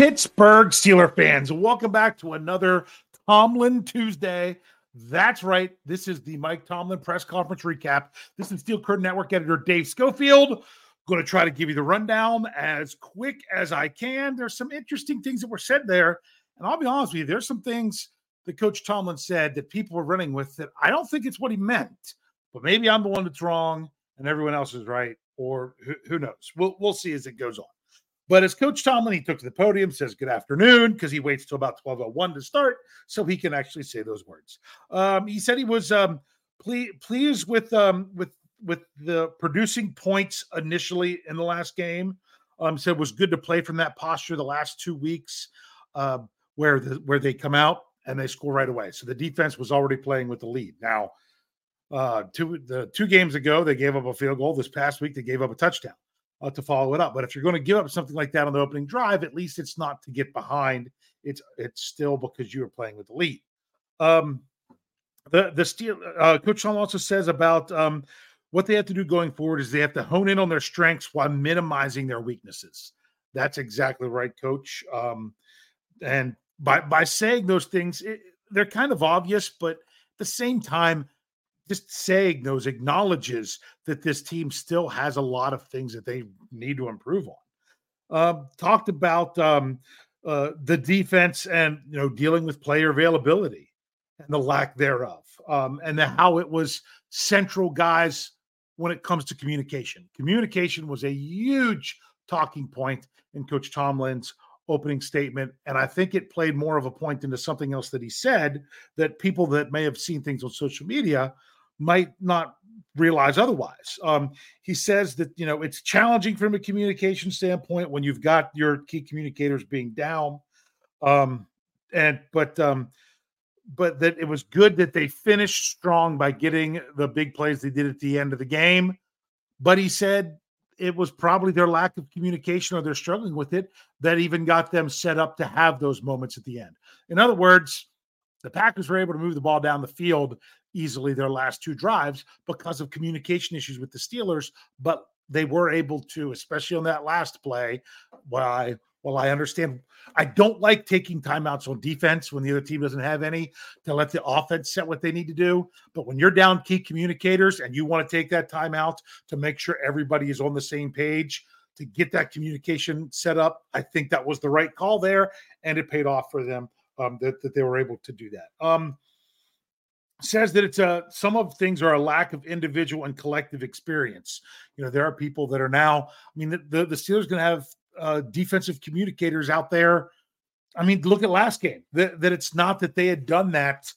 Pittsburgh Steeler fans, welcome back to another Tomlin Tuesday. That's right. This is the Mike Tomlin press conference recap. This is Steel Curtain Network editor Dave Schofield. I'm Going to try to give you the rundown as quick as I can. There's some interesting things that were said there. And I'll be honest with you, there's some things that Coach Tomlin said that people were running with that I don't think it's what he meant. But maybe I'm the one that's wrong and everyone else is right, or who, who knows? We'll, we'll see as it goes on. But as Coach Tomlin, he took to the podium, says good afternoon, because he waits till about 1201 to start so he can actually say those words. Um, he said he was um, ple- pleased with um, with with the producing points initially in the last game. Um, said was good to play from that posture the last two weeks, uh, where the where they come out and they score right away. So the defense was already playing with the lead. Now, uh, two the two games ago they gave up a field goal. This past week they gave up a touchdown uh, to follow it up. But if you're going to give up something like that on the opening drive, at least it's not to get behind. It's it's still because you were playing with the lead. Um, the the steel uh, coach Sean also says about um, what they have to do going forward is they have to hone in on their strengths while minimizing their weaknesses. That's exactly right, coach. Um, and by by saying those things, it, they're kind of obvious, but at the same time, just saying those acknowledges that this team still has a lot of things that they need to improve on. Um, talked about um, uh, the defense and you know dealing with player availability and the lack thereof, um, and the, how it was central guys when it comes to communication. Communication was a huge talking point in Coach Tomlin's opening statement. And I think it played more of a point into something else that he said that people that may have seen things on social media might not realize otherwise. Um, he says that you know it's challenging from a communication standpoint when you've got your key communicators being down, um, and but um, but that it was good that they finished strong by getting the big plays they did at the end of the game. But he said it was probably their lack of communication or they're struggling with it that even got them set up to have those moments at the end. In other words, the Packers were able to move the ball down the field easily their last two drives because of communication issues with the Steelers, but they were able to, especially on that last play. Why? Well, I understand. I don't like taking timeouts on defense when the other team doesn't have any to let the offense set what they need to do. But when you're down key communicators and you want to take that timeout to make sure everybody is on the same page to get that communication set up, I think that was the right call there, and it paid off for them um, that, that they were able to do that. Um, says that it's a some of things are a lack of individual and collective experience. You know, there are people that are now. I mean, the the, the Steelers going to have uh, defensive communicators out there. I mean, look at last game. That that it's not that they had done that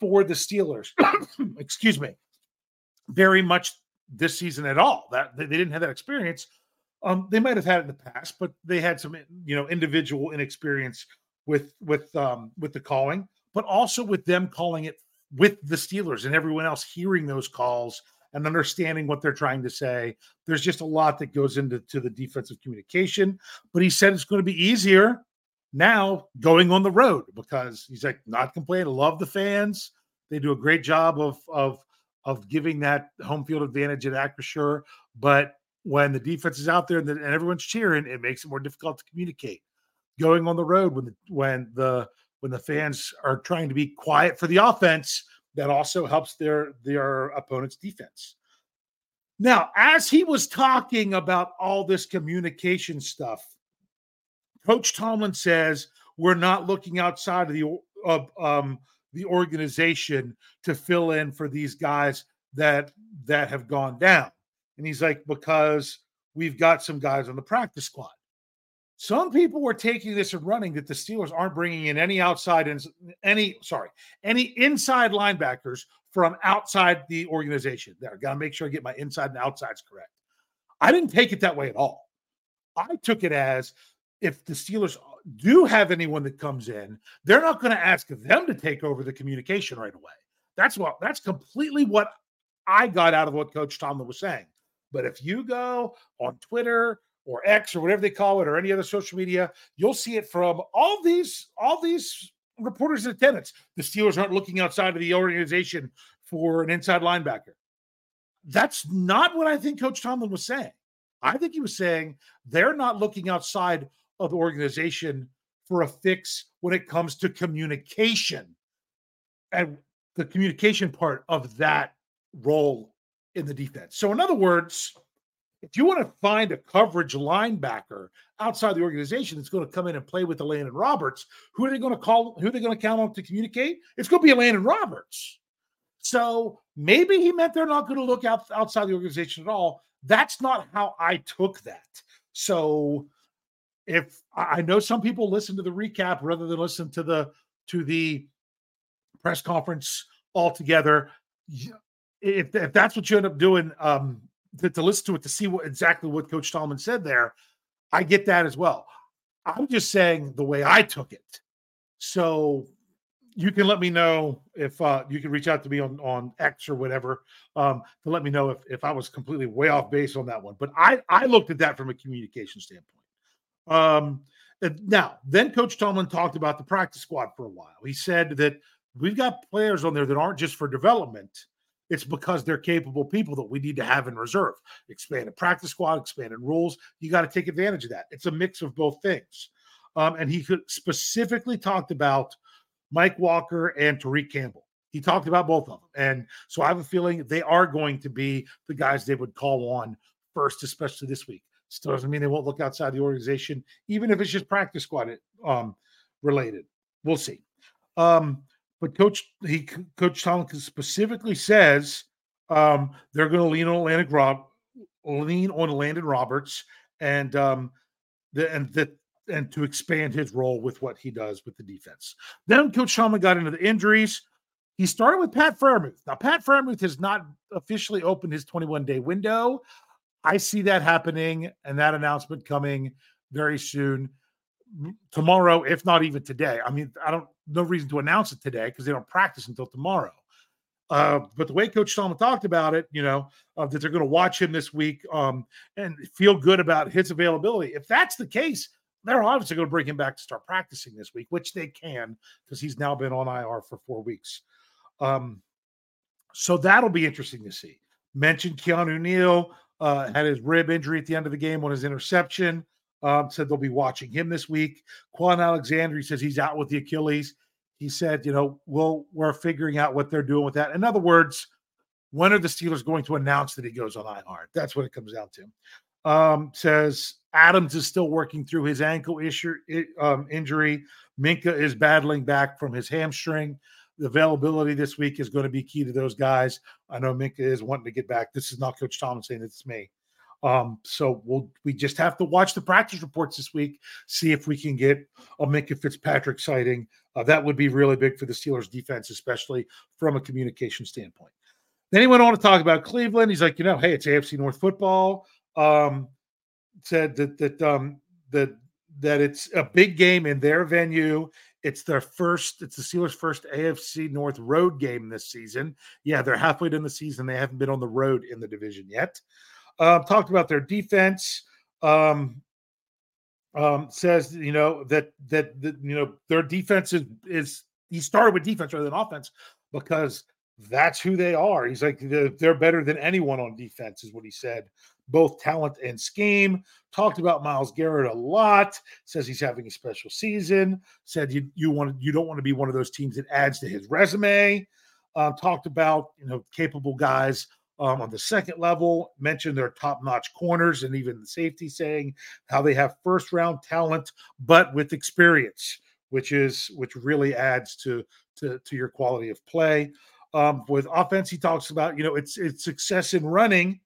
for the Steelers. Excuse me. Very much this season at all. That they didn't have that experience. Um, they might have had it in the past, but they had some, you know, individual inexperience with with um, with the calling, but also with them calling it with the Steelers and everyone else hearing those calls and understanding what they're trying to say. There's just a lot that goes into to the defensive communication. But he said it's going to be easier now going on the road because he's like not complaining. Love the fans. They do a great job of of of giving that home field advantage at Acrisure. But when the defense is out there and, the, and everyone's cheering, it makes it more difficult to communicate. Going on the road when the, when the when the fans are trying to be quiet for the offense, that also helps their their opponent's defense. Now, as he was talking about all this communication stuff, Coach Tomlin says we're not looking outside of the of um, the organization to fill in for these guys that that have gone down. And he's like, because we've got some guys on the practice squad. Some people were taking this and running that the Steelers aren't bringing in any outside and any sorry any inside linebackers from outside the organization. There, got to make sure I get my inside and outsides correct. I didn't take it that way at all. I took it as if the Steelers do have anyone that comes in, they're not going to ask them to take over the communication right away. That's what that's completely what I got out of what Coach Tomlin was saying. But if you go on Twitter or X or whatever they call it or any other social media, you'll see it from all these all these reporters and attendants. The Steelers aren't looking outside of the organization for an inside linebacker. That's not what I think Coach Tomlin was saying. I think he was saying they're not looking outside of the organization for a fix when it comes to communication and the communication part of that role in the defense. So, in other words, if you want to find a coverage linebacker outside the organization that's going to come in and play with Landon Roberts, who are they going to call? Who are they going to count on to communicate? It's going to be Landon Roberts. So maybe he meant they're not going to look out outside the organization at all. That's not how I took that. So if I know some people listen to the recap rather than listen to the to the press conference altogether, if, if that's what you end up doing, um, to, to listen to it to see what exactly what Coach Tomlin said there, I get that as well. I'm just saying the way I took it. So you can let me know if uh, you can reach out to me on, on X or whatever um, to let me know if, if I was completely way off base on that one. But I, I looked at that from a communication standpoint. Um, now, then Coach Tomlin talked about the practice squad for a while. He said that we've got players on there that aren't just for development. It's because they're capable people that we need to have in reserve. Expanded practice squad, expanded rules. You got to take advantage of that. It's a mix of both things. Um, and he specifically talked about – Mike Walker and Tariq Campbell. He talked about both of them. And so I have a feeling they are going to be the guys they would call on first, especially this week. Still doesn't mean they won't look outside the organization, even if it's just practice squad um, related. We'll see. Um, but Coach he Coach Tomlin specifically says um, they're going to lean on Atlantic Rob, lean on Landon Roberts, and um, the, and that and to expand his role with what he does with the defense. Then Coach Tomlin got into the injuries. He started with Pat Freiermuth. Now, Pat Freiermuth has not officially opened his 21 day window. I see that happening and that announcement coming very soon tomorrow, if not even today. I mean, I don't no reason to announce it today because they don't practice until tomorrow. Uh, but the way Coach Tomlin talked about it, you know, uh, that they're going to watch him this week um, and feel good about his availability. If that's the case, they're obviously going to bring him back to start practicing this week, which they can because he's now been on IR for four weeks. Um, so that'll be interesting to see. Mentioned Keanu Neal uh, had his rib injury at the end of the game on his interception. Um, said they'll be watching him this week. Kwon Alexander he says he's out with the Achilles. He said, you know, we'll we're figuring out what they're doing with that. In other words, when are the Steelers going to announce that he goes on IR? That's what it comes down to. Um, says Adams is still working through his ankle issue um, injury. Minkah is battling back from his hamstring. The availability this week is going to be key to those guys. I know Minkah is wanting to get back. This is not Coach Tomlin saying it's me. Um, so we'll we just have to watch the practice reports this week, see if we can get a Minkah Fitzpatrick sighting. Uh, that would be really big for the Steelers defense, especially from a communication standpoint. Then he went on to talk about Cleveland. He's like, you know, hey, it's AFC North football. Um, said that that um that that it's a big game in their venue. It's their first, it's the Steelers' first AFC North road game this season. Yeah, they're halfway done the season. They haven't been on the road in the division yet. Uh, talked about their defense. Um, um, says you know that that that you know their defense is is he started with defense rather than offense because that's who they are. He's like they're, better than anyone on defense, is what he said both talent and scheme. Talked about Myles Garrett a lot. Says he's having a special season. Said you you want you don't want to be one of those teams that adds to his resume. Uh, talked about you know capable guys um, on the second level. Mentioned their top notch corners and even the safety, saying how they have first round talent but with experience, which is which really adds to to to your quality of play. Um, with offense, he talks about you know it's it's success in running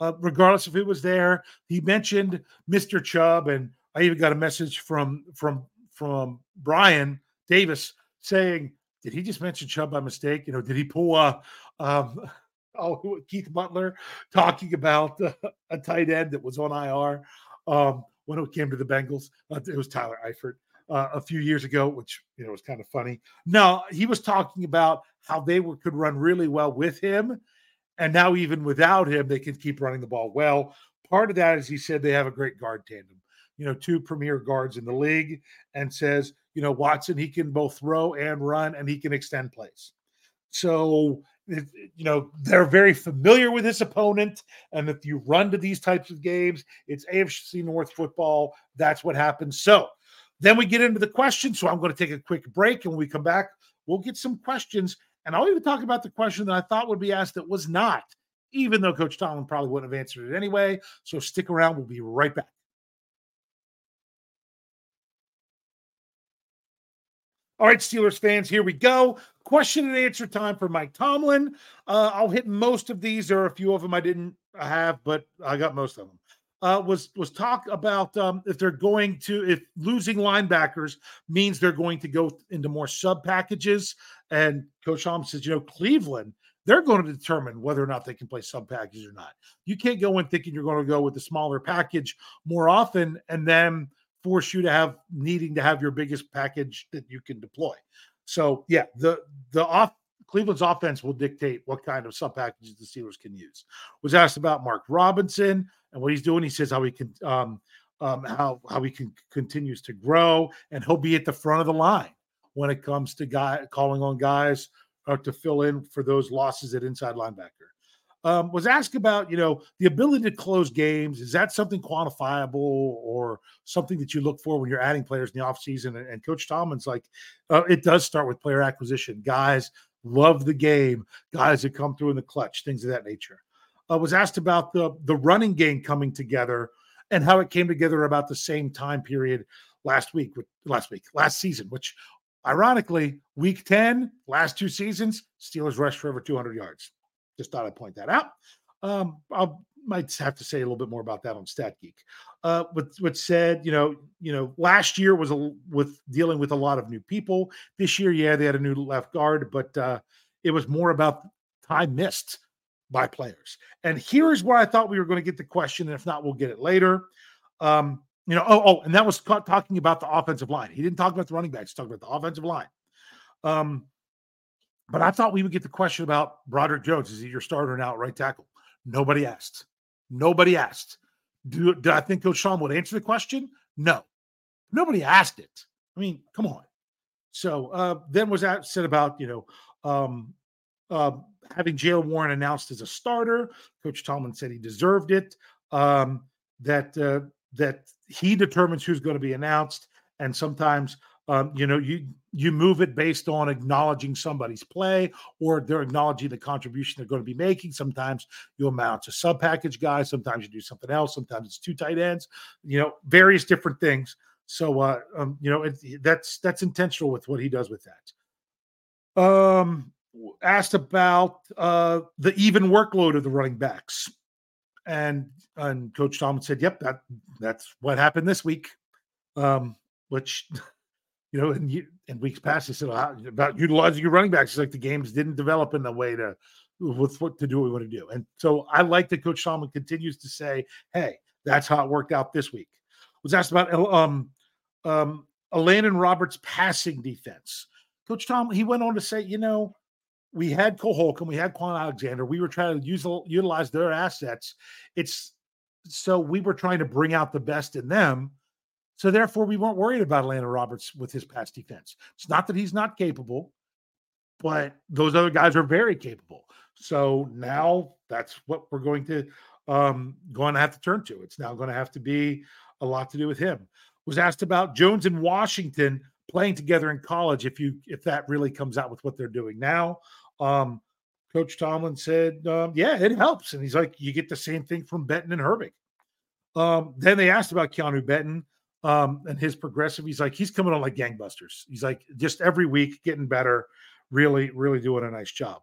uh, regardless if it was there. He mentioned Mr. Chubb, and I even got a message from from from Brian Davis saying, "Did he just mention Chubb by mistake? You know, did he pull a um, oh Keith Butler talking about uh, a tight end that was on IR um, when it came to the Bengals? Uh, it was Tyler Eifert." Uh, a few years ago, which you know was kind of funny. No, he was talking about how they were, could run really well with him, and now, even without him, they can keep running the ball well. Part of that is he said they have a great guard tandem, you know, two premier guards in the league, and says, you know, Watson, he can both throw and run, and he can extend plays. So you know, they're very familiar with his opponent. And if you run to these types of games, it's AFC North football. That's what happens. So then we get into the questions. So I'm going to take a quick break. And when we come back, we'll get some questions. And I'll even talk about the question that I thought would be asked that was not, even though Coach Tomlin probably wouldn't have answered it anyway. So stick around. We'll be right back. All right, Steelers fans, here we go. Question and answer time for Mike Tomlin. Uh, I'll hit most of these. There are a few of them I didn't have, but I got most of them. Uh, was was talk about um, if they're going to if losing linebackers means they're going to go into more sub packages. And Coach Tomlin says, you know, Cleveland they're going to determine whether or not they can play sub package or not. You can't go in thinking you're going to go with the smaller package more often and then force you to have needing to have your biggest package that you can deploy. So yeah, the the off Cleveland's offense will dictate what kind of sub packages the Steelers can use. Was asked about Mark Robinson and what he's doing. He says how he can um, um, how how he can continues to grow and he'll be at the front of the line when it comes to guy calling on guys uh, to fill in for those losses at inside linebacker um, was asked about, you know, the ability to close games. Is that something quantifiable or something that you look for when you're adding players in the offseason? And, and Coach Tomlin's like, uh, it does start with player acquisition. Guys love the game, guys that come through in the clutch, things of that nature. Uh, was asked about the the running game coming together and how it came together about the same time period last week, last week, last season, which ironically, week 10, last two seasons, Steelers rushed for over 200 yards. Just thought I'd point that out. Um, I might have to say a little bit more about that on StatGeek. Uh, what what said, you know, you know, last year was a, with dealing with a lot of new people. This year, yeah, they had a new left guard, but uh, it was more about time missed by players. And here's where I thought we were going to get the question, and if not, we'll get it later. Um, you know, oh, oh, and that was talking about the offensive line. He didn't talk about the running backs; talked about the offensive line. Um, but I thought we would get the question about Broderick Jones. Is he your starter now right tackle? Nobody asked. Nobody asked. Do, did I think Coach Sean would answer the question? No. Nobody asked it. I mean, come on. So uh, then was that said about, you know, um, uh, having Jaylen Warren announced as a starter. Coach Tomlin said he deserved it. Um, that uh, that he determines who's going to be announced, and sometimes um, you know, you you move it based on acknowledging somebody's play or they're acknowledging the contribution they're going to be making. Sometimes you amount to sub package guys. Sometimes you do something else. Sometimes it's two tight ends. You know, various different things. So, uh, um, you know, it, that's that's intentional with what he does with that. Um, asked about uh, the even workload of the running backs, and and Coach Tom said, "Yep, that that's what happened this week." Um, which you know, in, in weeks past, he said about utilizing your running backs. It's like the games didn't develop in the way to with what to do what we want to do. And so I like that Coach Tomlin continues to say, "Hey, that's how it worked out this week." Was asked about um um Elandon Roberts' passing defense. Coach Tom, he went on to say, you know, we had Cole Holcomb, we had Kwon Alexander, we were trying to use utilize their assets. It's so we were trying to bring out the best in them so therefore, we weren't worried about Elandon Roberts with his pass defense. It's not that he's not capable, but those other guys are very capable. So now that's what we're going to um, going to have to turn to. It's now going to have to be a lot to do with him. Was asked about Jones and Washington playing together in college. If you if that really comes out with what they're doing now, um, Coach Tomlin said, um, "Yeah, it helps." And he's like, "You get the same thing from Benton and Herbig." Um, then they asked about Keanu Benton um, and his progressive. He's like he's coming on like gangbusters. He's like just every week getting better, really, really doing a nice job.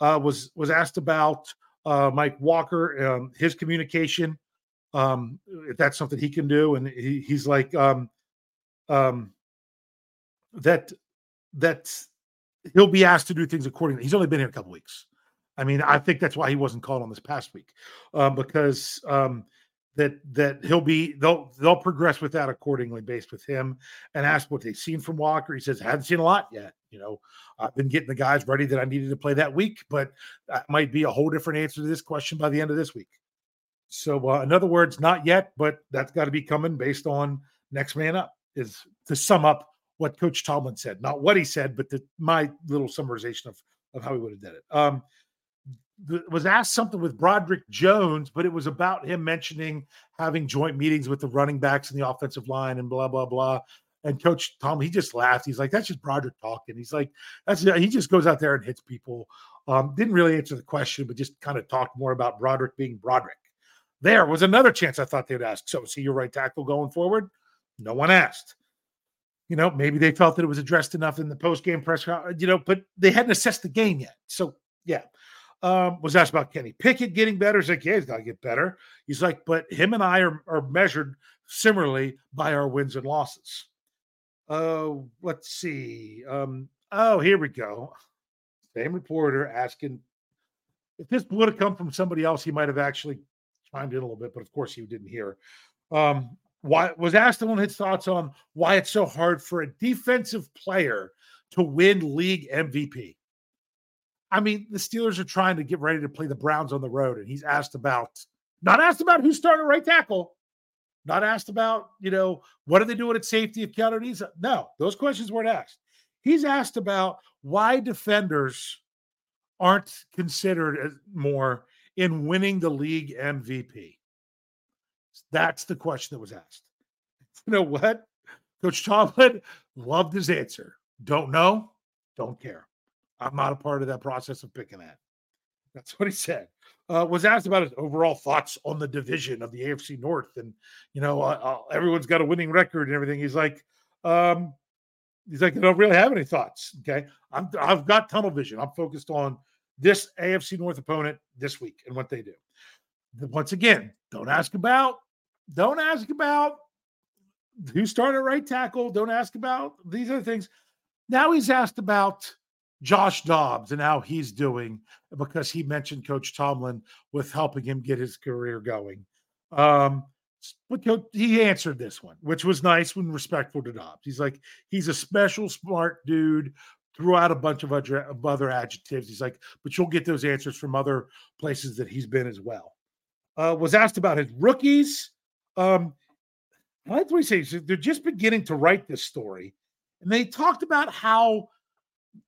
Uh, was was asked about uh, Mike Walker, um, his communication, um, if that's something he can do, and he, he's like um, um, that that he'll be asked to do things accordingly. He's only been here a couple weeks. I mean, I think that's why he wasn't called on this past week um, because um, that that he'll be they'll they'll progress with that accordingly based with him and ask what they've seen from Walker. He says, I haven't seen a lot yet. You know, I've been getting the guys ready that I needed to play that week, but that might be a whole different answer to this question by the end of this week. So, uh, in other words, not yet, but that's got to be coming based on next man up. Is to sum up what Coach Tomlin said, not what he said, but the, my little summarization of of how he would have done it. Um, was asked something with Broderick Jones, but it was about him mentioning having joint meetings with the running backs and the offensive line and blah blah blah. And Coach Tom, he just laughed. He's like, "That's just Broderick talking." He's like, "That's he just goes out there and hits people." Um, didn't really answer the question, but just kind of talked more about Broderick being Broderick. There was another chance I thought they'd ask. So, see your right tackle going forward? No one asked. You know, maybe they felt that it was addressed enough in the post game press, you know, but they hadn't assessed the game yet. So, yeah. Um, was asked about Kenny Pickett getting better. He's like, yeah, he's got to get better. He's like, but him and I are, are measured similarly by our wins and losses. Uh, let's see. Um, oh, here we go. Same reporter asking if this would have come from somebody else, he might have actually chimed in a little bit, but of course he didn't hear. Um, why was asked on his thoughts on why it's so hard for a defensive player to win league MVP. I mean, the Steelers are trying to get ready to play the Browns on the road, and he's asked about not asked about who's starting right tackle, not asked about you know what are they doing at safety if Keanu needs. No, those questions weren't asked. He's asked about why defenders aren't considered more in winning the league MVP. That's the question that was asked. You know what? Coach Tomlin loved his answer. Don't know, don't care. I'm not a part of that process of picking that. That's what he said. Uh, was asked about his overall thoughts on the division of the AFC North, and you know, uh, uh, everyone's got a winning record and everything. He's like, um, he's like, I don't really have any thoughts. Okay, I'm I've got tunnel vision. I'm focused on this AFC North opponent this week and what they do. Once again, don't ask about, don't ask about who started right tackle. Don't ask about these other things. Now he's asked about Josh Dobbs and how he's doing because he mentioned Coach Tomlin with helping him get his career going. Um, but he answered this one, which was nice and respectful to Dobbs. He's like, he's a special, smart dude. Threw out a bunch of other, other adjectives. He's like, but you'll get those answers from other places that he's been as well. Uh, was asked about his rookies. Um, what he says. They're just beginning to write this story, and they talked about how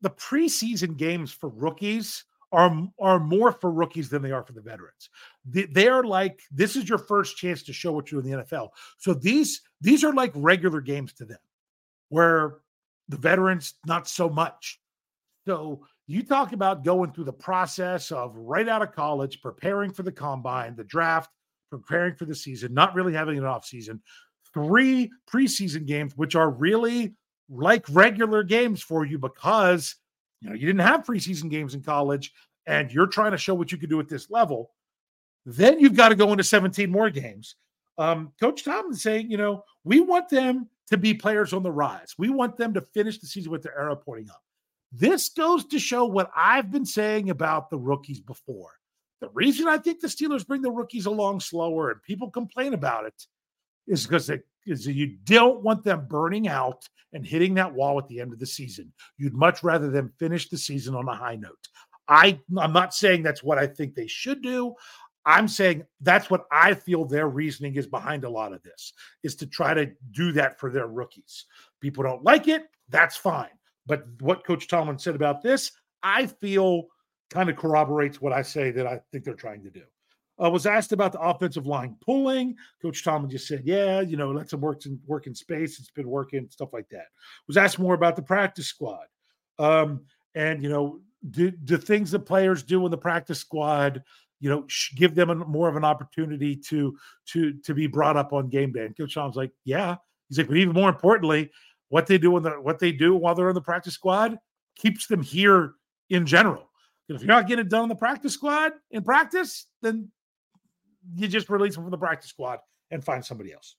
the preseason games for rookies are are more for rookies than they are for the veterans. They, are like this is your first chance to show what you're in the NFL. So these these are like regular games to them, where the veterans, not so much. So you talk about going through the process of right out of college, preparing for the combine, the draft, preparing for the season, not really having an off season, three preseason games, which are really like regular games for you because you know you didn't have preseason games in college and you're trying to show what you can do at this level. Then you've got to go into 17 more games. Um, Coach Tomlin's saying, you know, we want them to be players on the rise. We want them to finish the season with their arrow pointing up. This goes to show what I've been saying about the rookies before. The reason I think the Steelers bring the rookies along slower and people complain about it is because is that you don't want them burning out and hitting that wall at the end of the season. You'd much rather them finish the season on a high note. I I'm not saying that's what I think they should do. I'm saying that's what I feel their reasoning is behind a lot of this is to try to do that for their rookies. People don't like it, that's fine. But what Coach Tomlin said about this, I feel kind of corroborates what I say that I think they're trying to do. Uh, was asked about the offensive line pulling. Coach Tomlin just said, "Yeah, you know, let some work in work in space. It's been working, stuff like that." Was asked more about the practice squad, um, and you know, do the things the players do in the practice squad you know, give them a, more of an opportunity to to to be brought up on game day. And Coach Sean's like, yeah. He's like, but even more importantly, what they do in the what they do while they're in the practice squad keeps them here in general. If you're not getting it done in the practice squad in practice, then you just release them from the practice squad and find somebody else.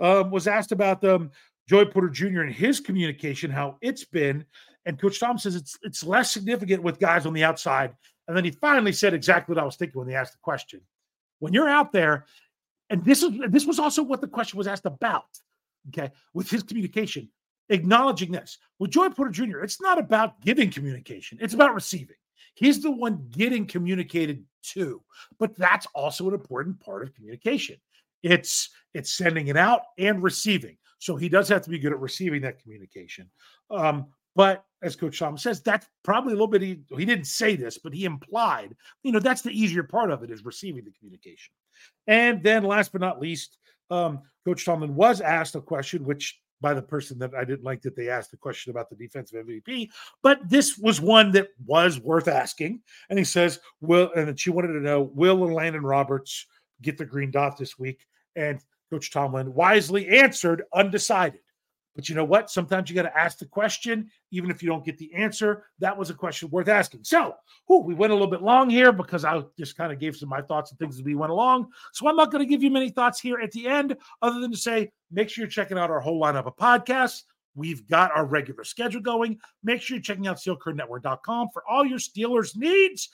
Um, was asked about them, um, Joey Porter Jr. and his communication, how it's been, and Coach Tom says it's it's less significant with guys on the outside and then he finally said exactly what I was thinking when he asked the question. When you're out there, and this is this was also what the question was asked about, okay, with his communication, acknowledging this. With Joey Porter Jr., it's not about giving communication, it's about receiving. He's the one getting communicated to, but that's also an important part of communication. It's it's sending it out and receiving. So he does have to be good at receiving that communication. Um, But as Coach Tom says, that's probably a little bit. He, he didn't say this, but he implied, you know, that's the easier part of it is receiving the communication. And then, last but not least, um, Coach Tomlin was asked a question, which by the person that I didn't like that they asked the question about the defensive MVP, but this was one that was worth asking. And he says, "Will," and she wanted to know, "Will Elandon Roberts get the green dot this week?" And Coach Tomlin wisely answered, "Undecided." But you know what? Sometimes you got to ask the question, even if you don't get the answer. That was a question worth asking. So, whew, we went a little bit long here because I just kind of gave some of my thoughts and things as we went along. So, I'm not going to give you many thoughts here at the end, other than to say, make sure you're checking out our whole lineup of podcasts. We've got our regular schedule going. Make sure you're checking out steelcurtainnetwork.com for all your Steelers needs.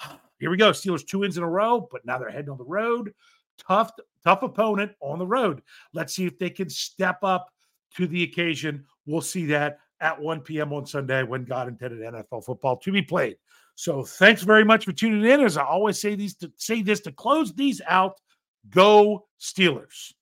Here we go. Steelers two wins in a row, but now they're heading on the road. Tough, tough opponent on the road. Let's see if they can step up to the occasion. We'll see that at 1 p.m. on Sunday when God intended NFL football to be played. So thanks very much for tuning in. As I always say these to say this to close these out, go Steelers.